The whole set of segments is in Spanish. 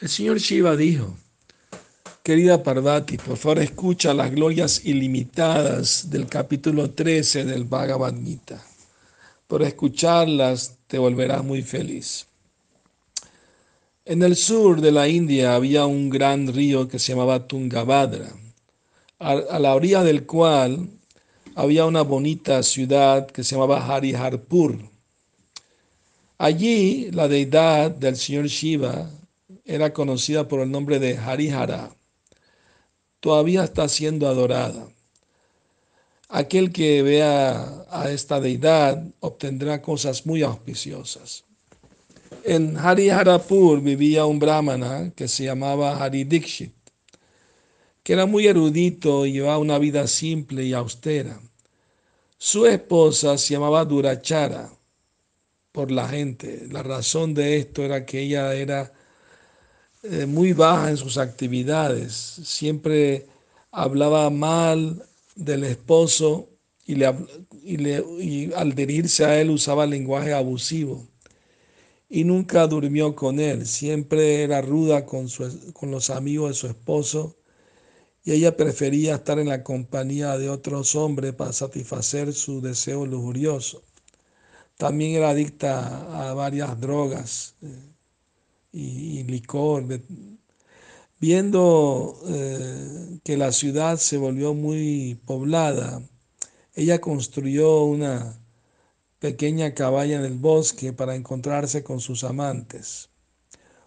El señor Shiva dijo, querida Parvati, por favor escucha las glorias ilimitadas del capítulo 13 del Bhagavad Gita. Por escucharlas te volverás muy feliz. En el sur de la India había un gran río que se llamaba Tungabhadra, a la orilla del cual había una bonita ciudad que se llamaba Hariharpur. Allí la deidad del señor Shiva era conocida por el nombre de Harihara. Todavía está siendo adorada. Aquel que vea a esta deidad obtendrá cosas muy auspiciosas. En Hariharapur vivía un brahmana que se llamaba Haridikshit, que era muy erudito y llevaba una vida simple y austera. Su esposa se llamaba Durachara por la gente. La razón de esto era que ella era eh, muy baja en sus actividades, siempre hablaba mal del esposo y, le, y, al dirigirse a él usaba lenguaje abusivo y nunca durmió con él, siempre era ruda con, con los amigos de su esposo y ella prefería estar en la compañía de otros hombres para satisfacer su deseo lujurioso. También era adicta a varias drogas. Y, licor. Viendo eh, que la ciudad se volvió muy poblada, ella construyó una pequeña cabaña en el bosque para encontrarse con sus amantes.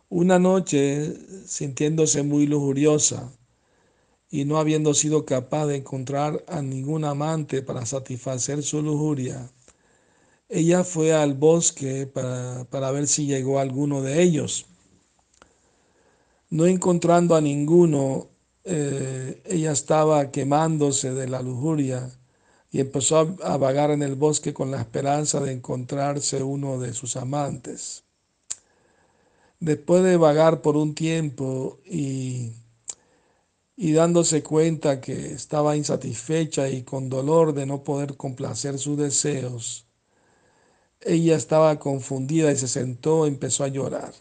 Una noche, sintiéndose muy lujuriosa y no habiendo sido capaz de encontrar a ningún amante para satisfacer su lujuria, ella fue al bosque para, para ver si llegó alguno de ellos. No encontrando a ninguno, eh, ella estaba quemándose de la lujuria y empezó a, vagar en el bosque con la esperanza de encontrarse uno de sus amantes. Después de vagar por un tiempo y, y dándose cuenta que estaba insatisfecha y con dolor de no poder complacer sus deseos, ella estaba confundida y se sentó y empezó a llorar.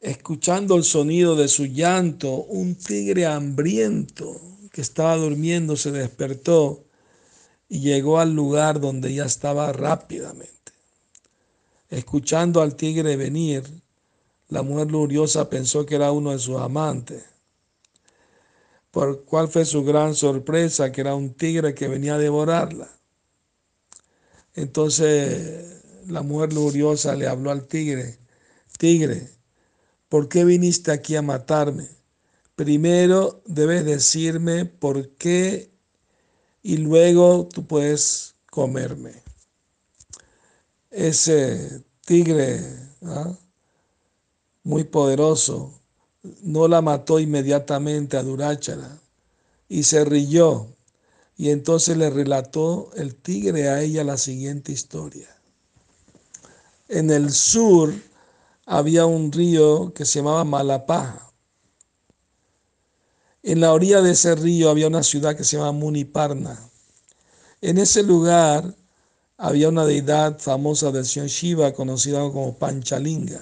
Escuchando el sonido de su llanto, un tigre hambriento que estaba durmiendo se despertó y llegó al lugar donde ella estaba rápidamente. Escuchando al tigre venir, la mujer luriosa pensó que era uno de sus amantes. Por cuál fue su gran sorpresa, que era un tigre que venía a devorarla. Entonces la mujer luriosa le habló al tigre, tigre, ¿por qué viniste aquí a matarme? Primero debes decirme por qué y luego tú puedes comerme. Ese tigre ¿ah? muy poderoso no la mató inmediatamente a Duráchara y se rió y entonces le relató el tigre a ella la siguiente historia. En el sur había un río que se llamaba Malapaja. En la orilla de ese río había una ciudad que se llamaba Muniparna. En ese lugar había una deidad famosa del señor Shiva conocida como Panchalinga.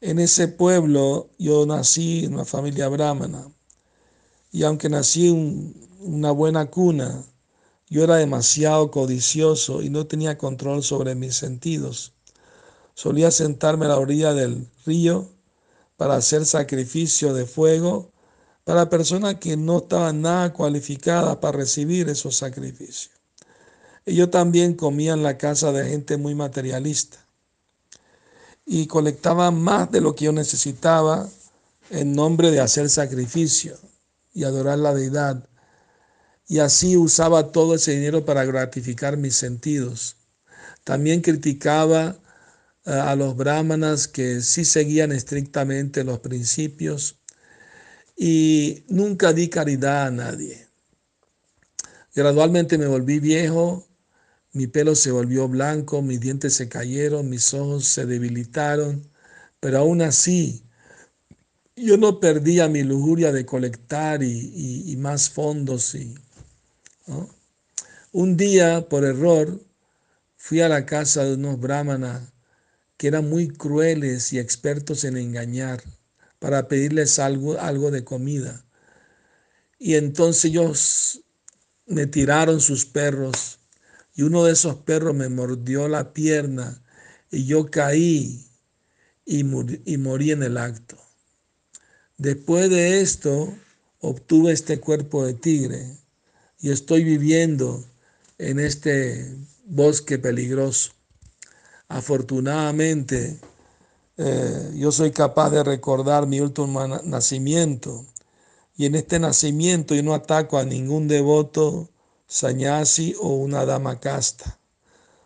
En ese pueblo yo nací en una familia brahmana y aunque nací en una buena cuna, yo era demasiado codicioso y no tenía control sobre mis sentidos. Solía sentarme a la orilla del río para hacer sacrificio de fuego para personas que no estaban nada cualificadas para recibir esos sacrificios. Y yo también comía en la casa de gente muy materialista y colectaba más de lo que yo necesitaba en nombre de hacer sacrificio y adorar la deidad. Y así usaba todo ese dinero para gratificar mis sentidos. También criticaba a los brahmanas que sí seguían estrictamente los principios y nunca di caridad a nadie. Gradualmente me volví viejo, mi pelo se volvió blanco, mis dientes se cayeron, mis ojos se debilitaron, pero aún así yo no perdía mi lujuria de colectar y, más fondos. Y, Un día, por error, fui a la casa de unos brahmanas que eran muy crueles y expertos en engañar para pedirles algo, algo de comida. Y entonces ellos me tiraron sus perros y uno de esos perros me mordió la pierna y yo caí y, y morí en el acto. Después de esto obtuve este cuerpo de tigre y estoy viviendo en este bosque peligroso. Afortunadamente, eh, yo soy capaz de recordar mi último nacimiento y en este nacimiento yo no ataco a ningún devoto, sañasi o una dama casta,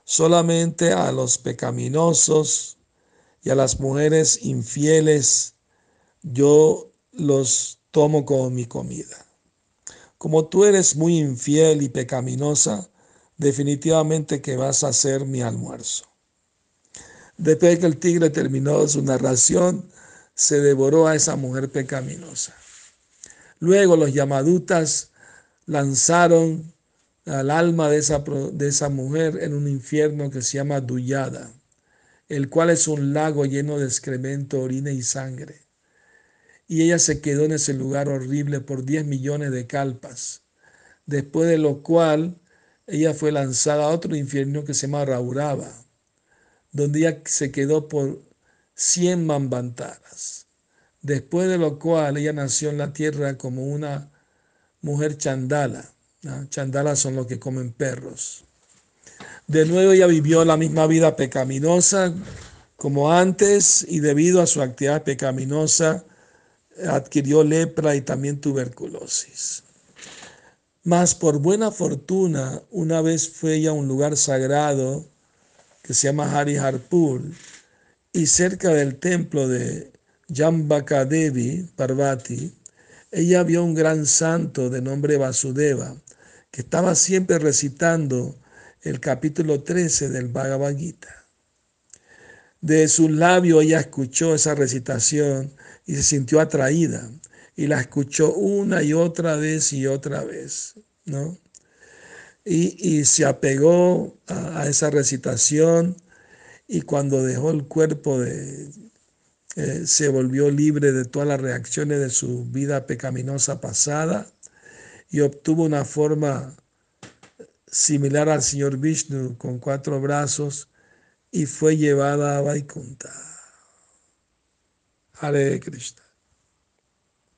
solamente a los pecaminosos y a las mujeres infieles yo los tomo como mi comida. Como tú eres muy infiel y pecaminosa, definitivamente que vas a ser mi almuerzo. Después de que el tigre terminó su narración, se devoró a esa mujer pecaminosa. Luego los yamadutas lanzaron al alma de esa, de esa mujer en un infierno que se llama Duyada, el cual es un lago lleno de excremento, orina y sangre. Y ella se quedó en ese lugar horrible por 10 millones de calpas, después de lo cual ella fue lanzada a otro infierno que se llama Rauraba, donde ella se quedó por 100 mambantaras, después de lo cual ella nació en la tierra como una mujer chandala. Chandalas son los que comen perros. De nuevo ella vivió la misma vida pecaminosa como antes y debido a su actividad pecaminosa adquirió lepra y también tuberculosis. Mas por buena fortuna, una vez fue ella a un lugar sagrado que se llama Hariharpur y cerca del templo de Jambakadevi Parvati, ella vio un gran santo de nombre Vasudeva que estaba siempre recitando el capítulo 13 del Bhagavad Gita. De su labio ella escuchó esa recitación y se sintió atraída y la escuchó una y otra vez y otra vez, ¿no? Y, se apegó a, esa recitación y cuando dejó el cuerpo de, eh, se volvió libre de todas las reacciones de su vida pecaminosa pasada y obtuvo una forma similar al señor Vishnu con cuatro brazos y fue llevada a Vaikunta. Hare Krishna.